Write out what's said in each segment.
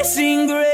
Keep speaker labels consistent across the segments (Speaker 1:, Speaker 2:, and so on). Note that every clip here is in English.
Speaker 1: amazing grace.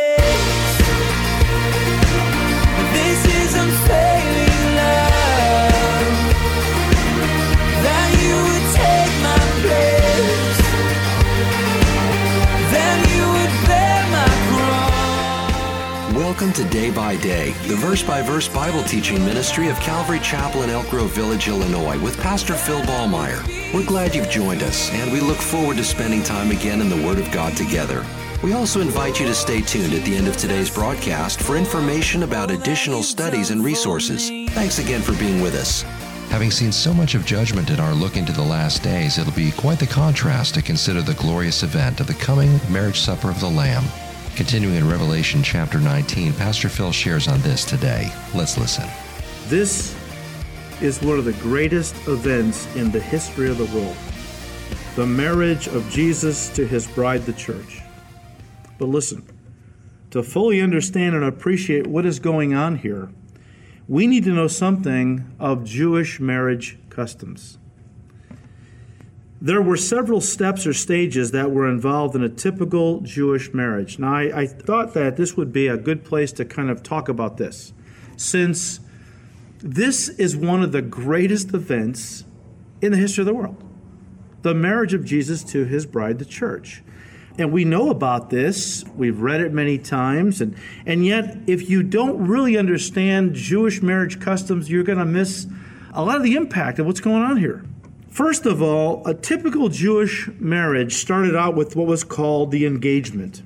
Speaker 2: Welcome to Day by Day, the verse by verse Bible teaching ministry of Calvary Chapel in Elk Grove Village, Illinois, with Pastor Phil Ballmaier. We're glad you've joined us, and we look forward to spending time again in the Word of God together. We also invite you to stay tuned at the end of today's broadcast for information about additional studies and resources. Thanks again for being with us.
Speaker 3: Having seen so much of judgment in our look into the last days, it'll be quite the contrast to consider the glorious event of the coming marriage supper of the Lamb. Continuing in Revelation chapter 19, Pastor Phil shares on this today. Let's listen.
Speaker 4: This is one of the greatest events in the history of the world the marriage of Jesus to his bride, the church. But listen, to fully understand and appreciate what is going on here, we need to know something of Jewish marriage customs. There were several steps or stages that were involved in a typical Jewish marriage. Now, I, I thought that this would be a good place to kind of talk about this, since this is one of the greatest events in the history of the world the marriage of Jesus to his bride, the church. And we know about this, we've read it many times, and, and yet, if you don't really understand Jewish marriage customs, you're going to miss a lot of the impact of what's going on here. First of all, a typical Jewish marriage started out with what was called the engagement.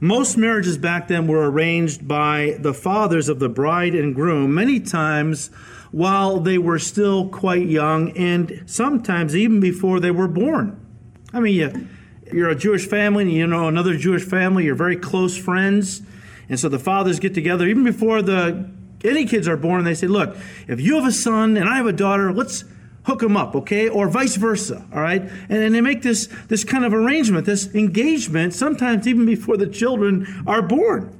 Speaker 4: Most marriages back then were arranged by the fathers of the bride and groom, many times while they were still quite young and sometimes even before they were born. I mean, you, you're a Jewish family and you know another Jewish family, you're very close friends. And so the fathers get together even before the any kids are born. They say, "Look, if you have a son and I have a daughter, let's hook them up, okay? Or vice versa, all right? And, and they make this this kind of arrangement, this engagement, sometimes even before the children are born.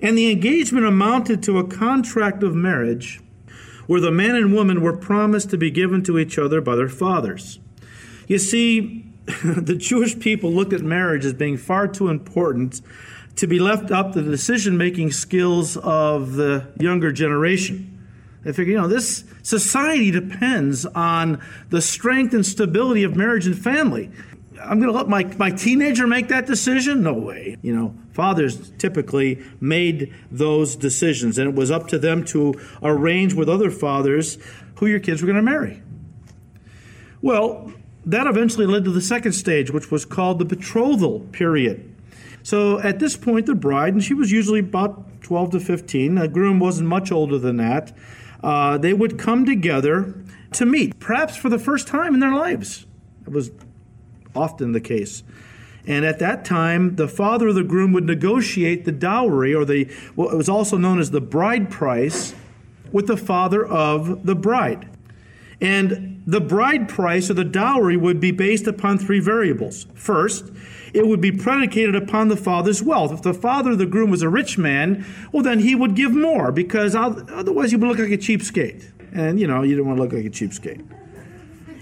Speaker 4: And the engagement amounted to a contract of marriage where the man and woman were promised to be given to each other by their fathers. You see, the Jewish people looked at marriage as being far too important to be left up to the decision making skills of the younger generation. They figure, you know, this society depends on the strength and stability of marriage and family. I'm going to let my, my teenager make that decision? No way. You know, fathers typically made those decisions, and it was up to them to arrange with other fathers who your kids were going to marry. Well, that eventually led to the second stage, which was called the betrothal period. So at this point, the bride, and she was usually about 12 to 15, the groom wasn't much older than that, uh, they would come together to meet, perhaps for the first time in their lives. It was often the case. And at that time, the father of the groom would negotiate the dowry, or the what was also known as the bride price, with the father of the bride. And the bride price or the dowry would be based upon three variables. First, it would be predicated upon the father's wealth. If the father of the groom was a rich man, well, then he would give more because otherwise you would look like a cheapskate. And, you know, you don't want to look like a cheapskate.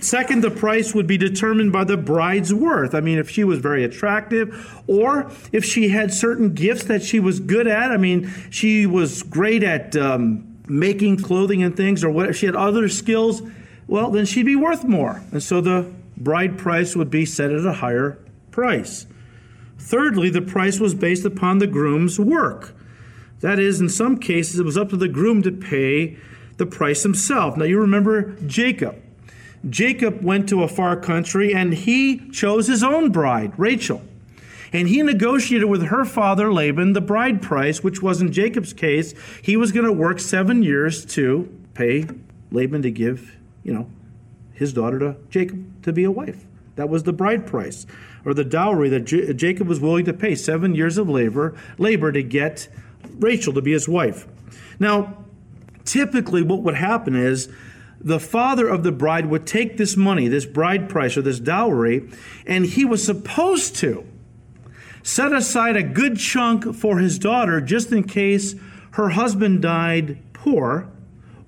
Speaker 4: Second, the price would be determined by the bride's worth. I mean, if she was very attractive or if she had certain gifts that she was good at. I mean, she was great at um, making clothing and things or she had other skills, well, then she'd be worth more. And so the bride price would be set at a higher price. Thirdly, the price was based upon the groom's work. That is, in some cases, it was up to the groom to pay the price himself. Now, you remember Jacob. Jacob went to a far country and he chose his own bride, Rachel. And he negotiated with her father, Laban, the bride price, which was in Jacob's case, he was going to work seven years to pay Laban to give, you know, his daughter to Jacob to be a wife. That was the bride price, or the dowry that J- Jacob was willing to pay, seven years of labor, labor to get Rachel to be his wife. Now, typically what would happen is the father of the bride would take this money, this bride price or this dowry, and he was supposed to set aside a good chunk for his daughter just in case her husband died poor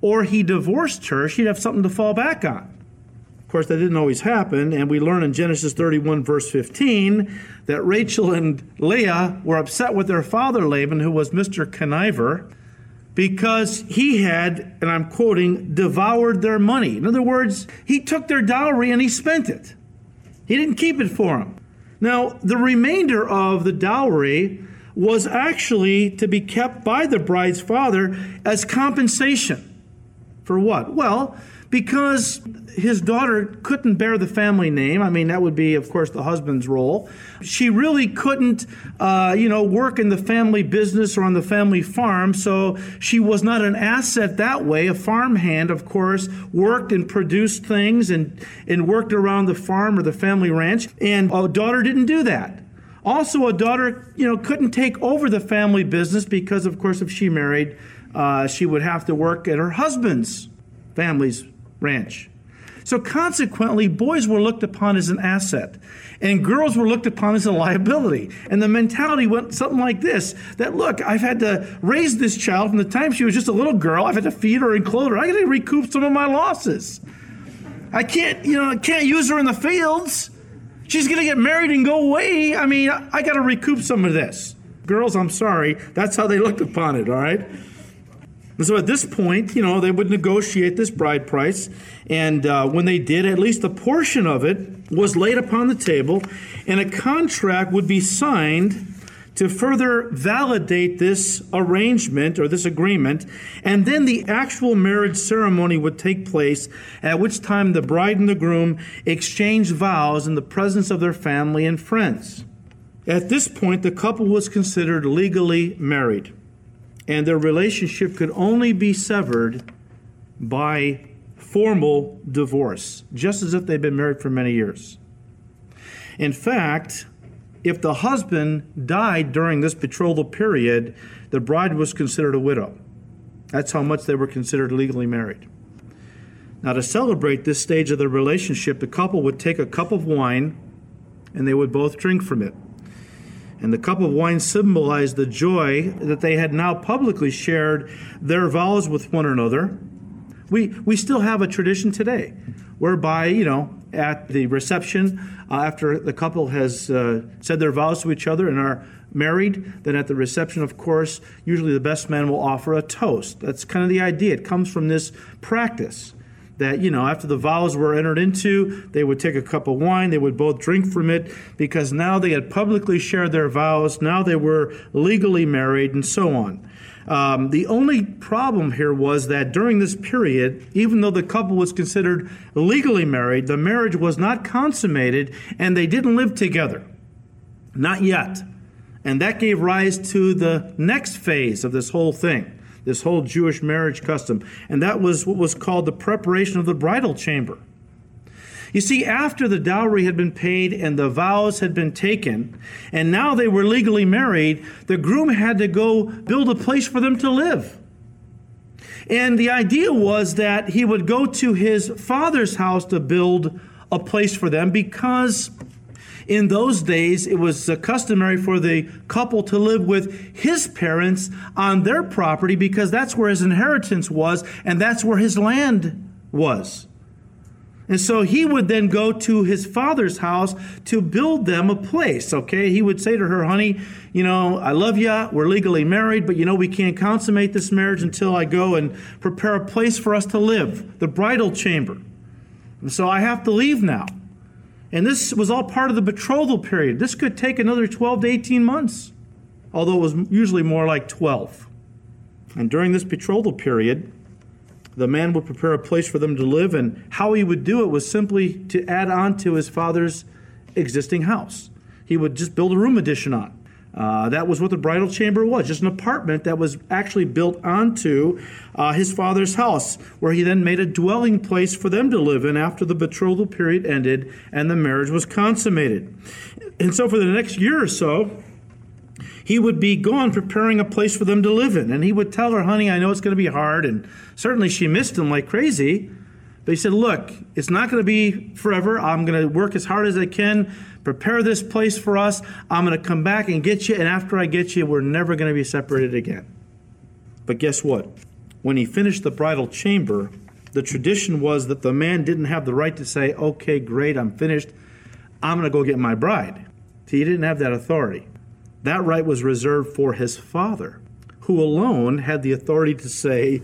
Speaker 4: or he divorced her, she'd have something to fall back on. Of course, that didn't always happen, and we learn in Genesis 31, verse 15, that Rachel and Leah were upset with their father Laban, who was Mr. Conniver, because he had, and I'm quoting, devoured their money. In other words, he took their dowry and he spent it. He didn't keep it for them. Now, the remainder of the dowry was actually to be kept by the bride's father as compensation. For what? Well, because his daughter couldn't bear the family name. I mean, that would be, of course, the husband's role. She really couldn't, uh, you know, work in the family business or on the family farm, so she was not an asset that way. A farmhand, of course, worked and produced things and, and worked around the farm or the family ranch, and a daughter didn't do that. Also, a daughter, you know, couldn't take over the family business because, of course, if she married, uh, she would have to work at her husband's family's ranch. So consequently, boys were looked upon as an asset, and girls were looked upon as a liability. And the mentality went something like this: that look, I've had to raise this child from the time she was just a little girl. I've had to feed her and clothe her. I got to recoup some of my losses. I can't, you know, I can't use her in the fields. She's going to get married and go away. I mean, I got to recoup some of this. Girls, I'm sorry. That's how they looked upon it, all right? And so at this point, you know, they would negotiate this bride price. And uh, when they did, at least a portion of it was laid upon the table, and a contract would be signed to further validate this arrangement or this agreement. And then the actual marriage ceremony would take place, at which time the bride and the groom exchanged vows in the presence of their family and friends. At this point, the couple was considered legally married and their relationship could only be severed by formal divorce, just as if they'd been married for many years. In fact, if the husband died during this betrothal period, the bride was considered a widow. That's how much they were considered legally married. Now, to celebrate this stage of the relationship, the couple would take a cup of wine and they would both drink from it and the cup of wine symbolized the joy that they had now publicly shared their vows with one another. We, we still have a tradition today whereby, you know, at the reception, uh, after the couple has uh, said their vows to each other and are married, then at the reception, of course, usually the best man will offer a toast. That's kind of the idea. It comes from this practice that, you know, after the vows were entered into, they would take a cup of wine, they would both drink from it because now they had publicly shared their vows, now they were legally married, and so on. Um, the only problem here was that during this period, even though the couple was considered legally married, the marriage was not consummated and they didn't live together. Not yet. And that gave rise to the next phase of this whole thing this whole Jewish marriage custom. And that was what was called the preparation of the bridal chamber. You see, after the dowry had been paid and the vows had been taken, and now they were legally married, the groom had to go build a place for them to live. And the idea was that he would go to his father's house to build a place for them because in those days, it was customary for the couple to live with his parents on their property because that's where his inheritance was and that's where his land was. And so he would then go to his father's house to build them a place, okay? He would say to her, honey, you know, I love you. We're legally married, but you know, we can't consummate this marriage until I go and prepare a place for us to live, the bridal chamber. And so I have to leave now. And this was all part of the betrothal period. This could take another 12 to 18 months, although it was usually more like 12. And during this betrothal period, the man would prepare a place for them to live, and how he would do it was simply to add on to his father's existing house. He would just build a room addition on. Uh, that was what the bridal chamber was, just an apartment that was actually built onto uh, his father's house, where he then made a dwelling place for them to live in after the betrothal period ended and the marriage was consummated. And so, for the next year or so, he would be gone preparing a place for them to live in. And he would tell her, honey, I know it's going to be hard. And certainly she missed him like crazy. But he said, Look, it's not going to be forever. I'm going to work as hard as I can prepare this place for us. I'm going to come back and get you, and after I get you, we're never going to be separated again. But guess what? When he finished the bridal chamber, the tradition was that the man didn't have the right to say, okay, great, I'm finished. I'm going to go get my bride. He didn't have that authority. That right was reserved for his father, who alone had the authority to say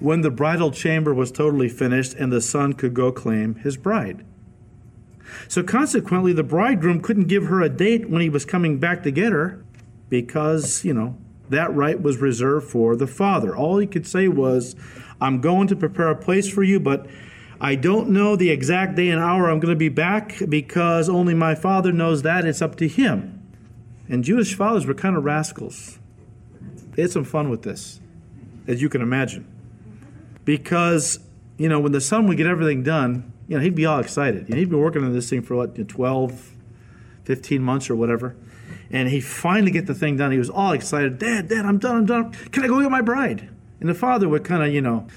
Speaker 4: when the bridal chamber was totally finished and the son could go claim his bride. So consequently, the bridegroom couldn't give her a date when he was coming back to get her because, you know, that right was reserved for the father. All he could say was, I'm going to prepare a place for you, but I don't know the exact day and hour I'm going to be back because only my father knows that. It's up to him. And Jewish fathers were kind of rascals. They had some fun with this, as you can imagine. Because, you know, when the son would get everything done, you know, he'd be all excited. You know, he'd been working on this thing for what, 12, 15 months or whatever. And he finally get the thing done. He was all excited. Dad, Dad, I'm done, I'm done. Can I go get my bride? And the father would kind of, you know,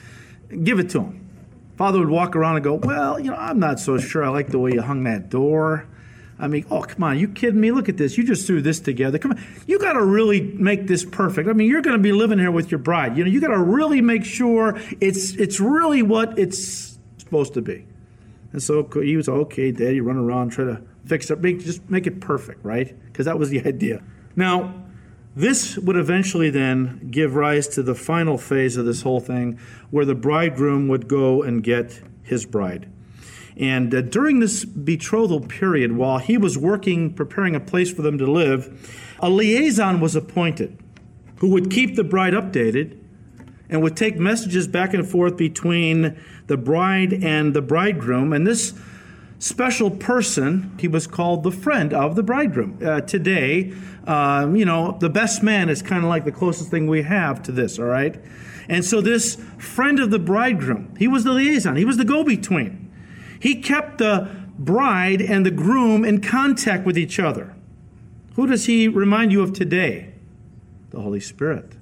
Speaker 4: give it to him. Father would walk around and go, Well, you know, I'm not so sure I like the way you hung that door. I mean, oh, come on, you kidding me? Look at this. You just threw this together. Come on. You got to really make this perfect. I mean, you're going to be living here with your bride. You know, you got to really make sure it's it's really what it's supposed to be. And so he was okay, Daddy, run around, try to fix it, make, just make it perfect, right? Because that was the idea. Now, this would eventually then give rise to the final phase of this whole thing, where the bridegroom would go and get his bride. And uh, during this betrothal period, while he was working, preparing a place for them to live, a liaison was appointed who would keep the bride updated and would take messages back and forth between the bride and the bridegroom. And this special person, he was called the friend of the bridegroom. Uh, today, um, you know, the best man is kind of like the closest thing we have to this, all right? And so, this friend of the bridegroom, he was the liaison, he was the go between. He kept the bride and the groom in contact with each other. Who does he remind you of today? The Holy Spirit.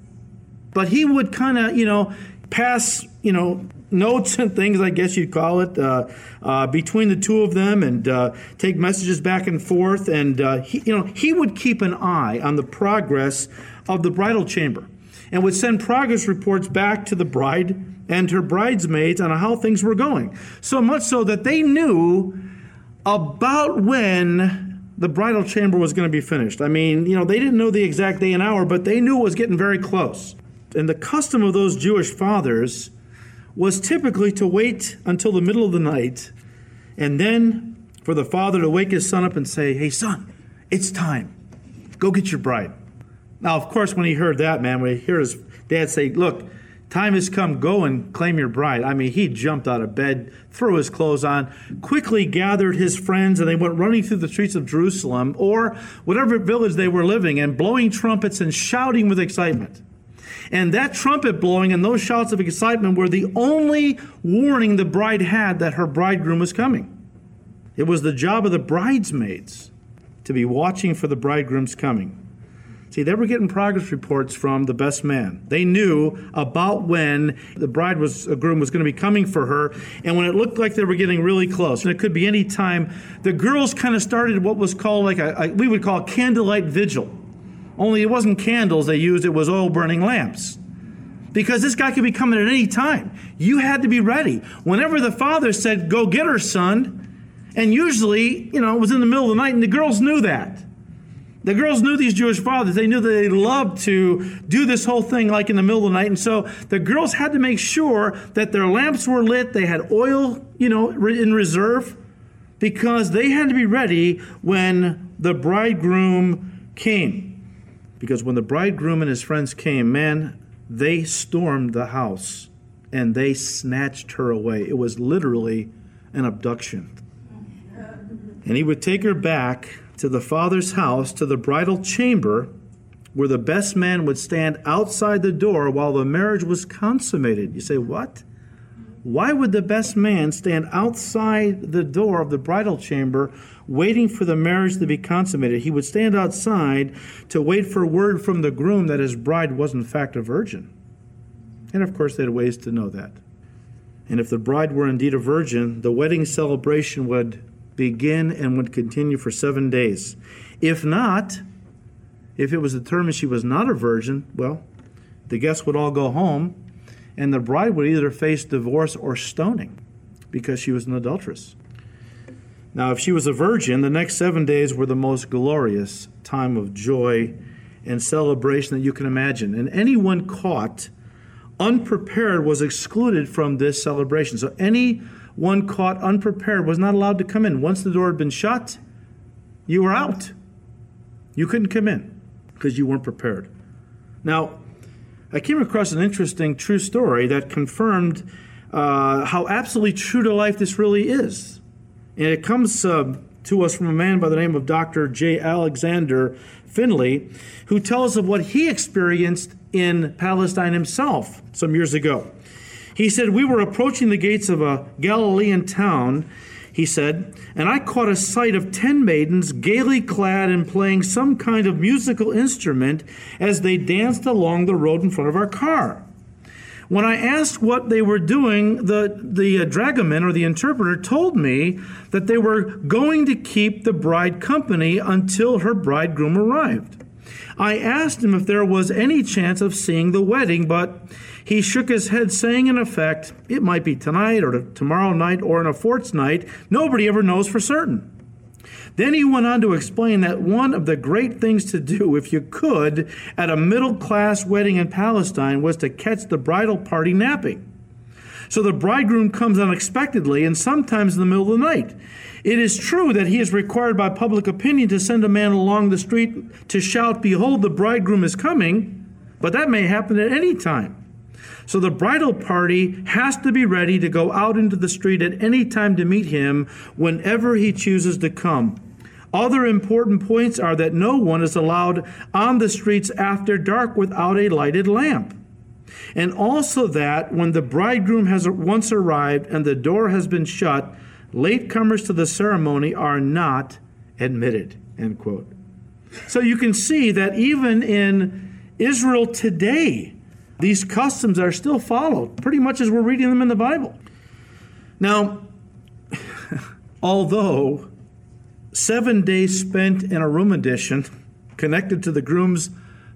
Speaker 4: But he would kind of, you know, pass, you know, notes and things, I guess you'd call it, uh, uh, between the two of them, and uh, take messages back and forth. And uh, he, you know, he would keep an eye on the progress of the bridal chamber, and would send progress reports back to the bride and her bridesmaids on how things were going. So much so that they knew about when the bridal chamber was going to be finished. I mean, you know, they didn't know the exact day and hour, but they knew it was getting very close. And the custom of those Jewish fathers was typically to wait until the middle of the night and then for the father to wake his son up and say, Hey, son, it's time. Go get your bride. Now, of course, when he heard that, man, when he heard his dad say, Look, Time has come, go and claim your bride. I mean, he jumped out of bed, threw his clothes on, quickly gathered his friends, and they went running through the streets of Jerusalem or whatever village they were living in, blowing trumpets and shouting with excitement. And that trumpet blowing and those shouts of excitement were the only warning the bride had that her bridegroom was coming. It was the job of the bridesmaids to be watching for the bridegroom's coming. See, they were getting progress reports from the best man. They knew about when the bride was a groom was going to be coming for her, and when it looked like they were getting really close, and it could be any time, the girls kind of started what was called like a, a we would call candlelight vigil. Only it wasn't candles they used; it was oil burning lamps. Because this guy could be coming at any time. You had to be ready. Whenever the father said, Go get her, son, and usually, you know, it was in the middle of the night, and the girls knew that. The girls knew these Jewish fathers. They knew that they loved to do this whole thing like in the middle of the night. And so the girls had to make sure that their lamps were lit. They had oil, you know, in reserve because they had to be ready when the bridegroom came. Because when the bridegroom and his friends came, man, they stormed the house and they snatched her away. It was literally an abduction. And he would take her back to the father's house, to the bridal chamber, where the best man would stand outside the door while the marriage was consummated. You say, What? Why would the best man stand outside the door of the bridal chamber waiting for the marriage to be consummated? He would stand outside to wait for word from the groom that his bride was, in fact, a virgin. And of course, they had ways to know that. And if the bride were indeed a virgin, the wedding celebration would begin and would continue for seven days. If not, if it was determined she was not a virgin, well, the guests would all go home and the bride would either face divorce or stoning because she was an adulteress. Now, if she was a virgin, the next seven days were the most glorious time of joy and celebration that you can imagine. And anyone caught unprepared was excluded from this celebration. So anyone caught unprepared was not allowed to come in. Once the door had been shut, you were out. You couldn't come in because you weren't prepared. Now, I came across an interesting true story that confirmed uh, how absolutely true to life this really is. And it comes uh, to us from a man by the name of Dr. J. Alexander Findlay, who tells of what he experienced in Palestine himself some years ago. He said, We were approaching the gates of a Galilean town he said, and I caught a sight of ten maidens gaily clad and playing some kind of musical instrument as they danced along the road in front of our car. When I asked what they were doing, the, the uh, dragoman or the interpreter told me that they were going to keep the bride company until her bridegroom arrived. I asked him if there was any chance of seeing the wedding, but he shook his head, saying, in effect, it might be tonight or tomorrow night or in a fortnight. Nobody ever knows for certain. Then he went on to explain that one of the great things to do, if you could, at a middle class wedding in Palestine was to catch the bridal party napping. So the bridegroom comes unexpectedly and sometimes in the middle of the night. It is true that he is required by public opinion to send a man along the street to shout, Behold, the bridegroom is coming, but that may happen at any time. So the bridal party has to be ready to go out into the street at any time to meet him whenever he chooses to come. Other important points are that no one is allowed on the streets after dark without a lighted lamp. And also that when the bridegroom has once arrived and the door has been shut, latecomers to the ceremony are not admitted. End quote. So you can see that even in Israel today, these customs are still followed, pretty much as we're reading them in the Bible. Now, although seven days spent in a room addition connected to the groom's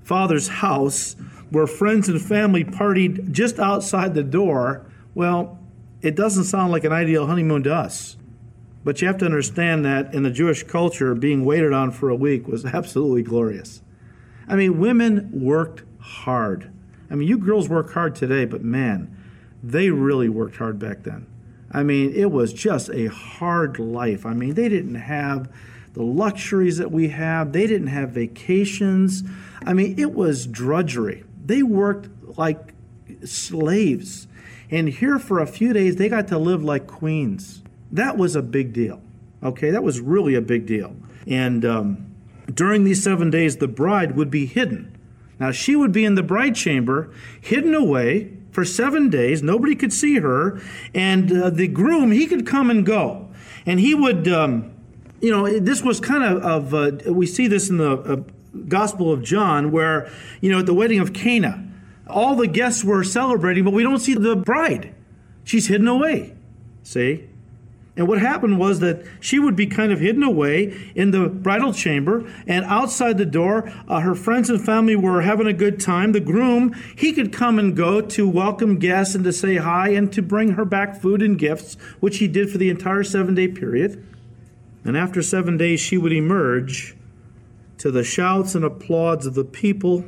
Speaker 4: father's house, where friends and family partied just outside the door, well, it doesn't sound like an ideal honeymoon to us. But you have to understand that in the Jewish culture, being waited on for a week was absolutely glorious. I mean, women worked hard. I mean, you girls work hard today, but man, they really worked hard back then. I mean, it was just a hard life. I mean, they didn't have the luxuries that we have, they didn't have vacations. I mean, it was drudgery. They worked like slaves. And here for a few days, they got to live like queens. That was a big deal. Okay, that was really a big deal. And um, during these seven days, the bride would be hidden now she would be in the bride chamber, hidden away for seven days. Nobody could see her. And uh, the groom, he could come and go. And he would, um, you know, this was kind of, of uh, we see this in the uh, Gospel of John, where, you know, at the wedding of Cana, all the guests were celebrating, but we don't see the bride. She's hidden away. See? And what happened was that she would be kind of hidden away in the bridal chamber, and outside the door, uh, her friends and family were having a good time. The groom, he could come and go to welcome guests and to say hi and to bring her back food and gifts, which he did for the entire seven day period. And after seven days, she would emerge to the shouts and applause of the people,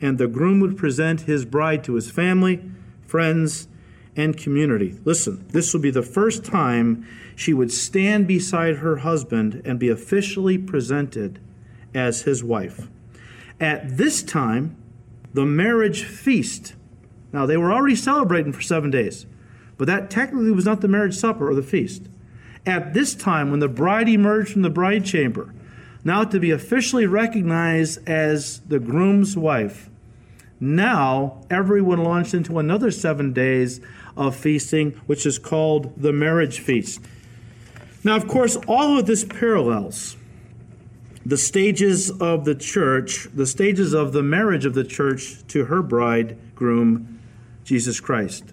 Speaker 4: and the groom would present his bride to his family, friends, and community. Listen, this will be the first time she would stand beside her husband and be officially presented as his wife. At this time, the marriage feast. Now, they were already celebrating for seven days, but that technically was not the marriage supper or the feast. At this time, when the bride emerged from the bride chamber, now to be officially recognized as the groom's wife, now everyone launched into another seven days of feasting, which is called the marriage feast. Now, of course, all of this parallels the stages of the church, the stages of the marriage of the church to her bridegroom, Jesus Christ.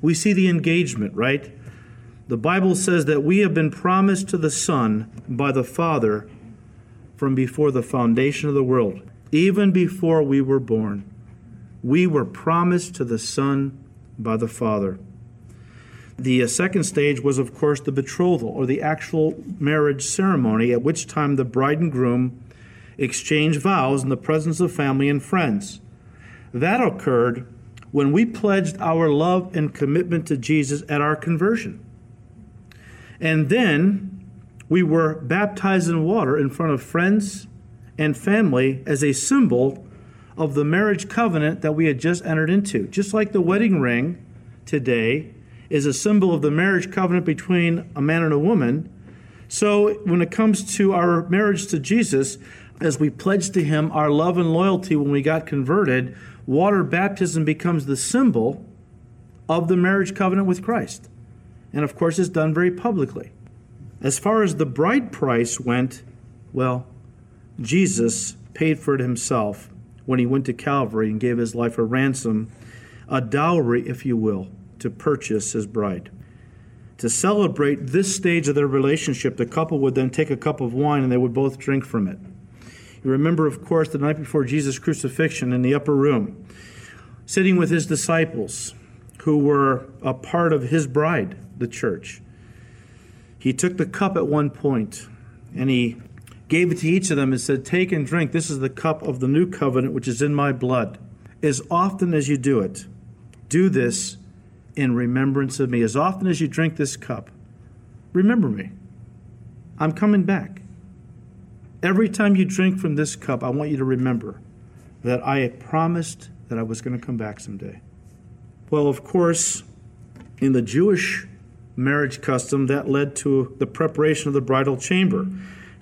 Speaker 4: We see the engagement, right? The Bible says that we have been promised to the Son by the Father from before the foundation of the world, even before we were born. We were promised to the Son by the Father. The uh, second stage was, of course, the betrothal or the actual marriage ceremony, at which time the bride and groom exchanged vows in the presence of family and friends. That occurred when we pledged our love and commitment to Jesus at our conversion. And then we were baptized in water in front of friends and family as a symbol of the marriage covenant that we had just entered into. Just like the wedding ring today is a symbol of the marriage covenant between a man and a woman. So when it comes to our marriage to Jesus, as we pledge to him our love and loyalty when we got converted, water baptism becomes the symbol of the marriage covenant with Christ. And of course, it's done very publicly. As far as the bride price went, well, Jesus paid for it himself when he went to Calvary and gave his life a ransom, a dowry, if you will, to purchase his bride. To celebrate this stage of their relationship, the couple would then take a cup of wine and they would both drink from it. You remember, of course, the night before Jesus' crucifixion in the upper room, sitting with his disciples who were a part of his bride, the church. He took the cup at one point and he gave it to each of them and said, Take and drink. This is the cup of the new covenant, which is in my blood. As often as you do it, do this in remembrance of me. As often as you drink this cup, remember me. I'm coming back. Every time you drink from this cup, I want you to remember that I promised that I was going to come back someday. Well, of course, in the Jewish marriage custom, that led to the preparation of the bridal chamber.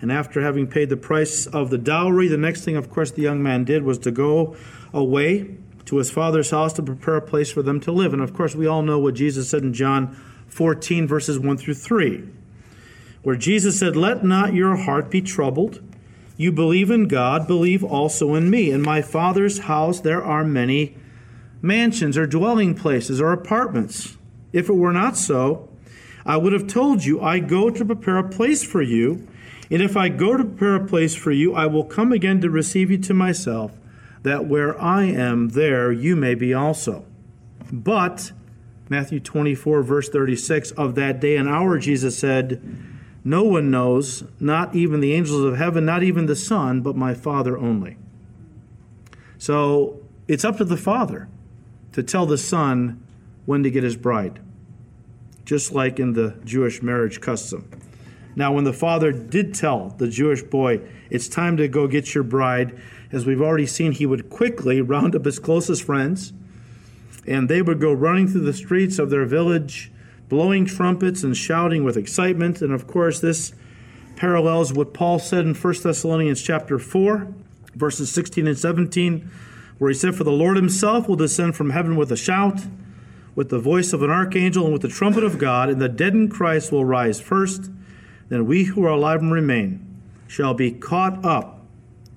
Speaker 4: And after having paid the price of the dowry, the next thing, of course, the young man did was to go away to his father's house to prepare a place for them to live. And of course, we all know what Jesus said in John 14, verses 1 through 3, where Jesus said, Let not your heart be troubled. You believe in God, believe also in me. In my Father's house there are many mansions or dwelling places or apartments. If it were not so, I would have told you, I go to prepare a place for you. And if I go to prepare a place for you, I will come again to receive you to myself, that where I am, there you may be also. But, Matthew 24, verse 36, of that day and hour, Jesus said, No one knows, not even the angels of heaven, not even the Son, but my Father only. So it's up to the Father to tell the Son when to get his bride, just like in the Jewish marriage custom. Now, when the father did tell the Jewish boy, it's time to go get your bride, as we've already seen, he would quickly round up his closest friends, and they would go running through the streets of their village, blowing trumpets and shouting with excitement. And of course, this parallels what Paul said in 1 Thessalonians chapter 4, verses 16 and 17, where he said, For the Lord himself will descend from heaven with a shout, with the voice of an archangel, and with the trumpet of God, and the dead in Christ will rise first. Then we who are alive and remain shall be caught up.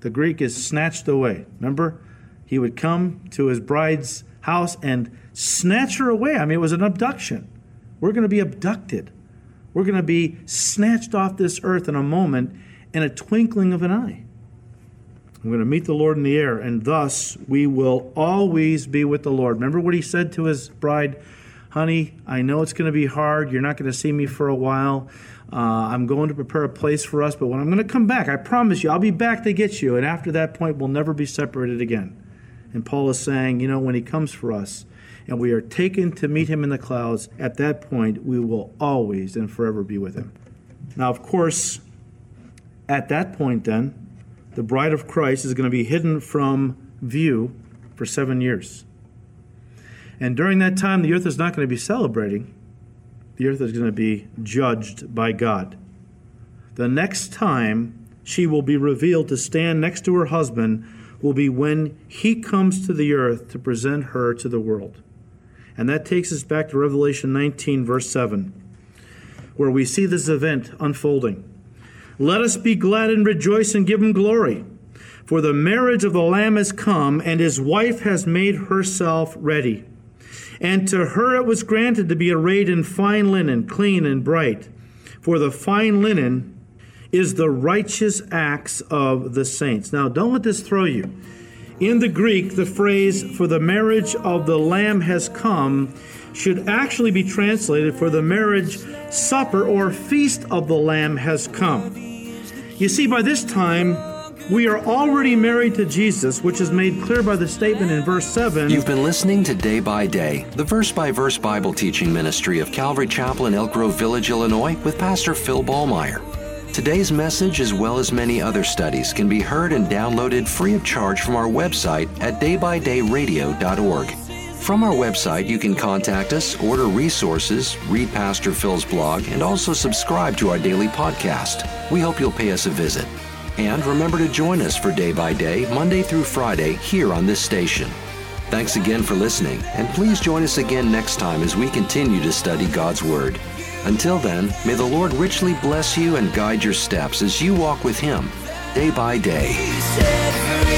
Speaker 4: The Greek is snatched away. Remember? He would come to his bride's house and snatch her away. I mean, it was an abduction. We're going to be abducted. We're going to be snatched off this earth in a moment, in a twinkling of an eye. We're going to meet the Lord in the air, and thus we will always be with the Lord. Remember what he said to his bride? Honey, I know it's going to be hard. You're not going to see me for a while. Uh, I'm going to prepare a place for us, but when I'm going to come back, I promise you, I'll be back to get you. And after that point, we'll never be separated again. And Paul is saying, you know, when he comes for us and we are taken to meet him in the clouds, at that point, we will always and forever be with him. Now, of course, at that point, then, the bride of Christ is going to be hidden from view for seven years. And during that time, the earth is not going to be celebrating the earth is going to be judged by God. The next time she will be revealed to stand next to her husband will be when he comes to the earth to present her to the world. And that takes us back to Revelation 19, verse 7, where we see this event unfolding. Let us be glad and rejoice and give him glory. For the marriage of the Lamb has come, and his wife has made herself ready. And to her it was granted to be arrayed in fine linen, clean and bright. For the fine linen is the righteous acts of the saints. Now, don't let this throw you. In the Greek, the phrase for the marriage of the Lamb has come should actually be translated for the marriage supper or feast of the Lamb has come. You see, by this time, we are already married to Jesus, which is made clear by the statement in verse 7.
Speaker 2: You've been listening to Day by Day, the verse by verse Bible teaching ministry of Calvary Chapel in Elk Grove Village, Illinois, with Pastor Phil Ballmaier. Today's message, as well as many other studies, can be heard and downloaded free of charge from our website at daybydayradio.org. From our website, you can contact us, order resources, read Pastor Phil's blog, and also subscribe to our daily podcast. We hope you'll pay us a visit. And remember to join us for Day by Day, Monday through Friday, here on this station. Thanks again for listening, and please join us again next time as we continue to study God's Word. Until then, may the Lord richly bless you and guide your steps as you walk with Him day by day.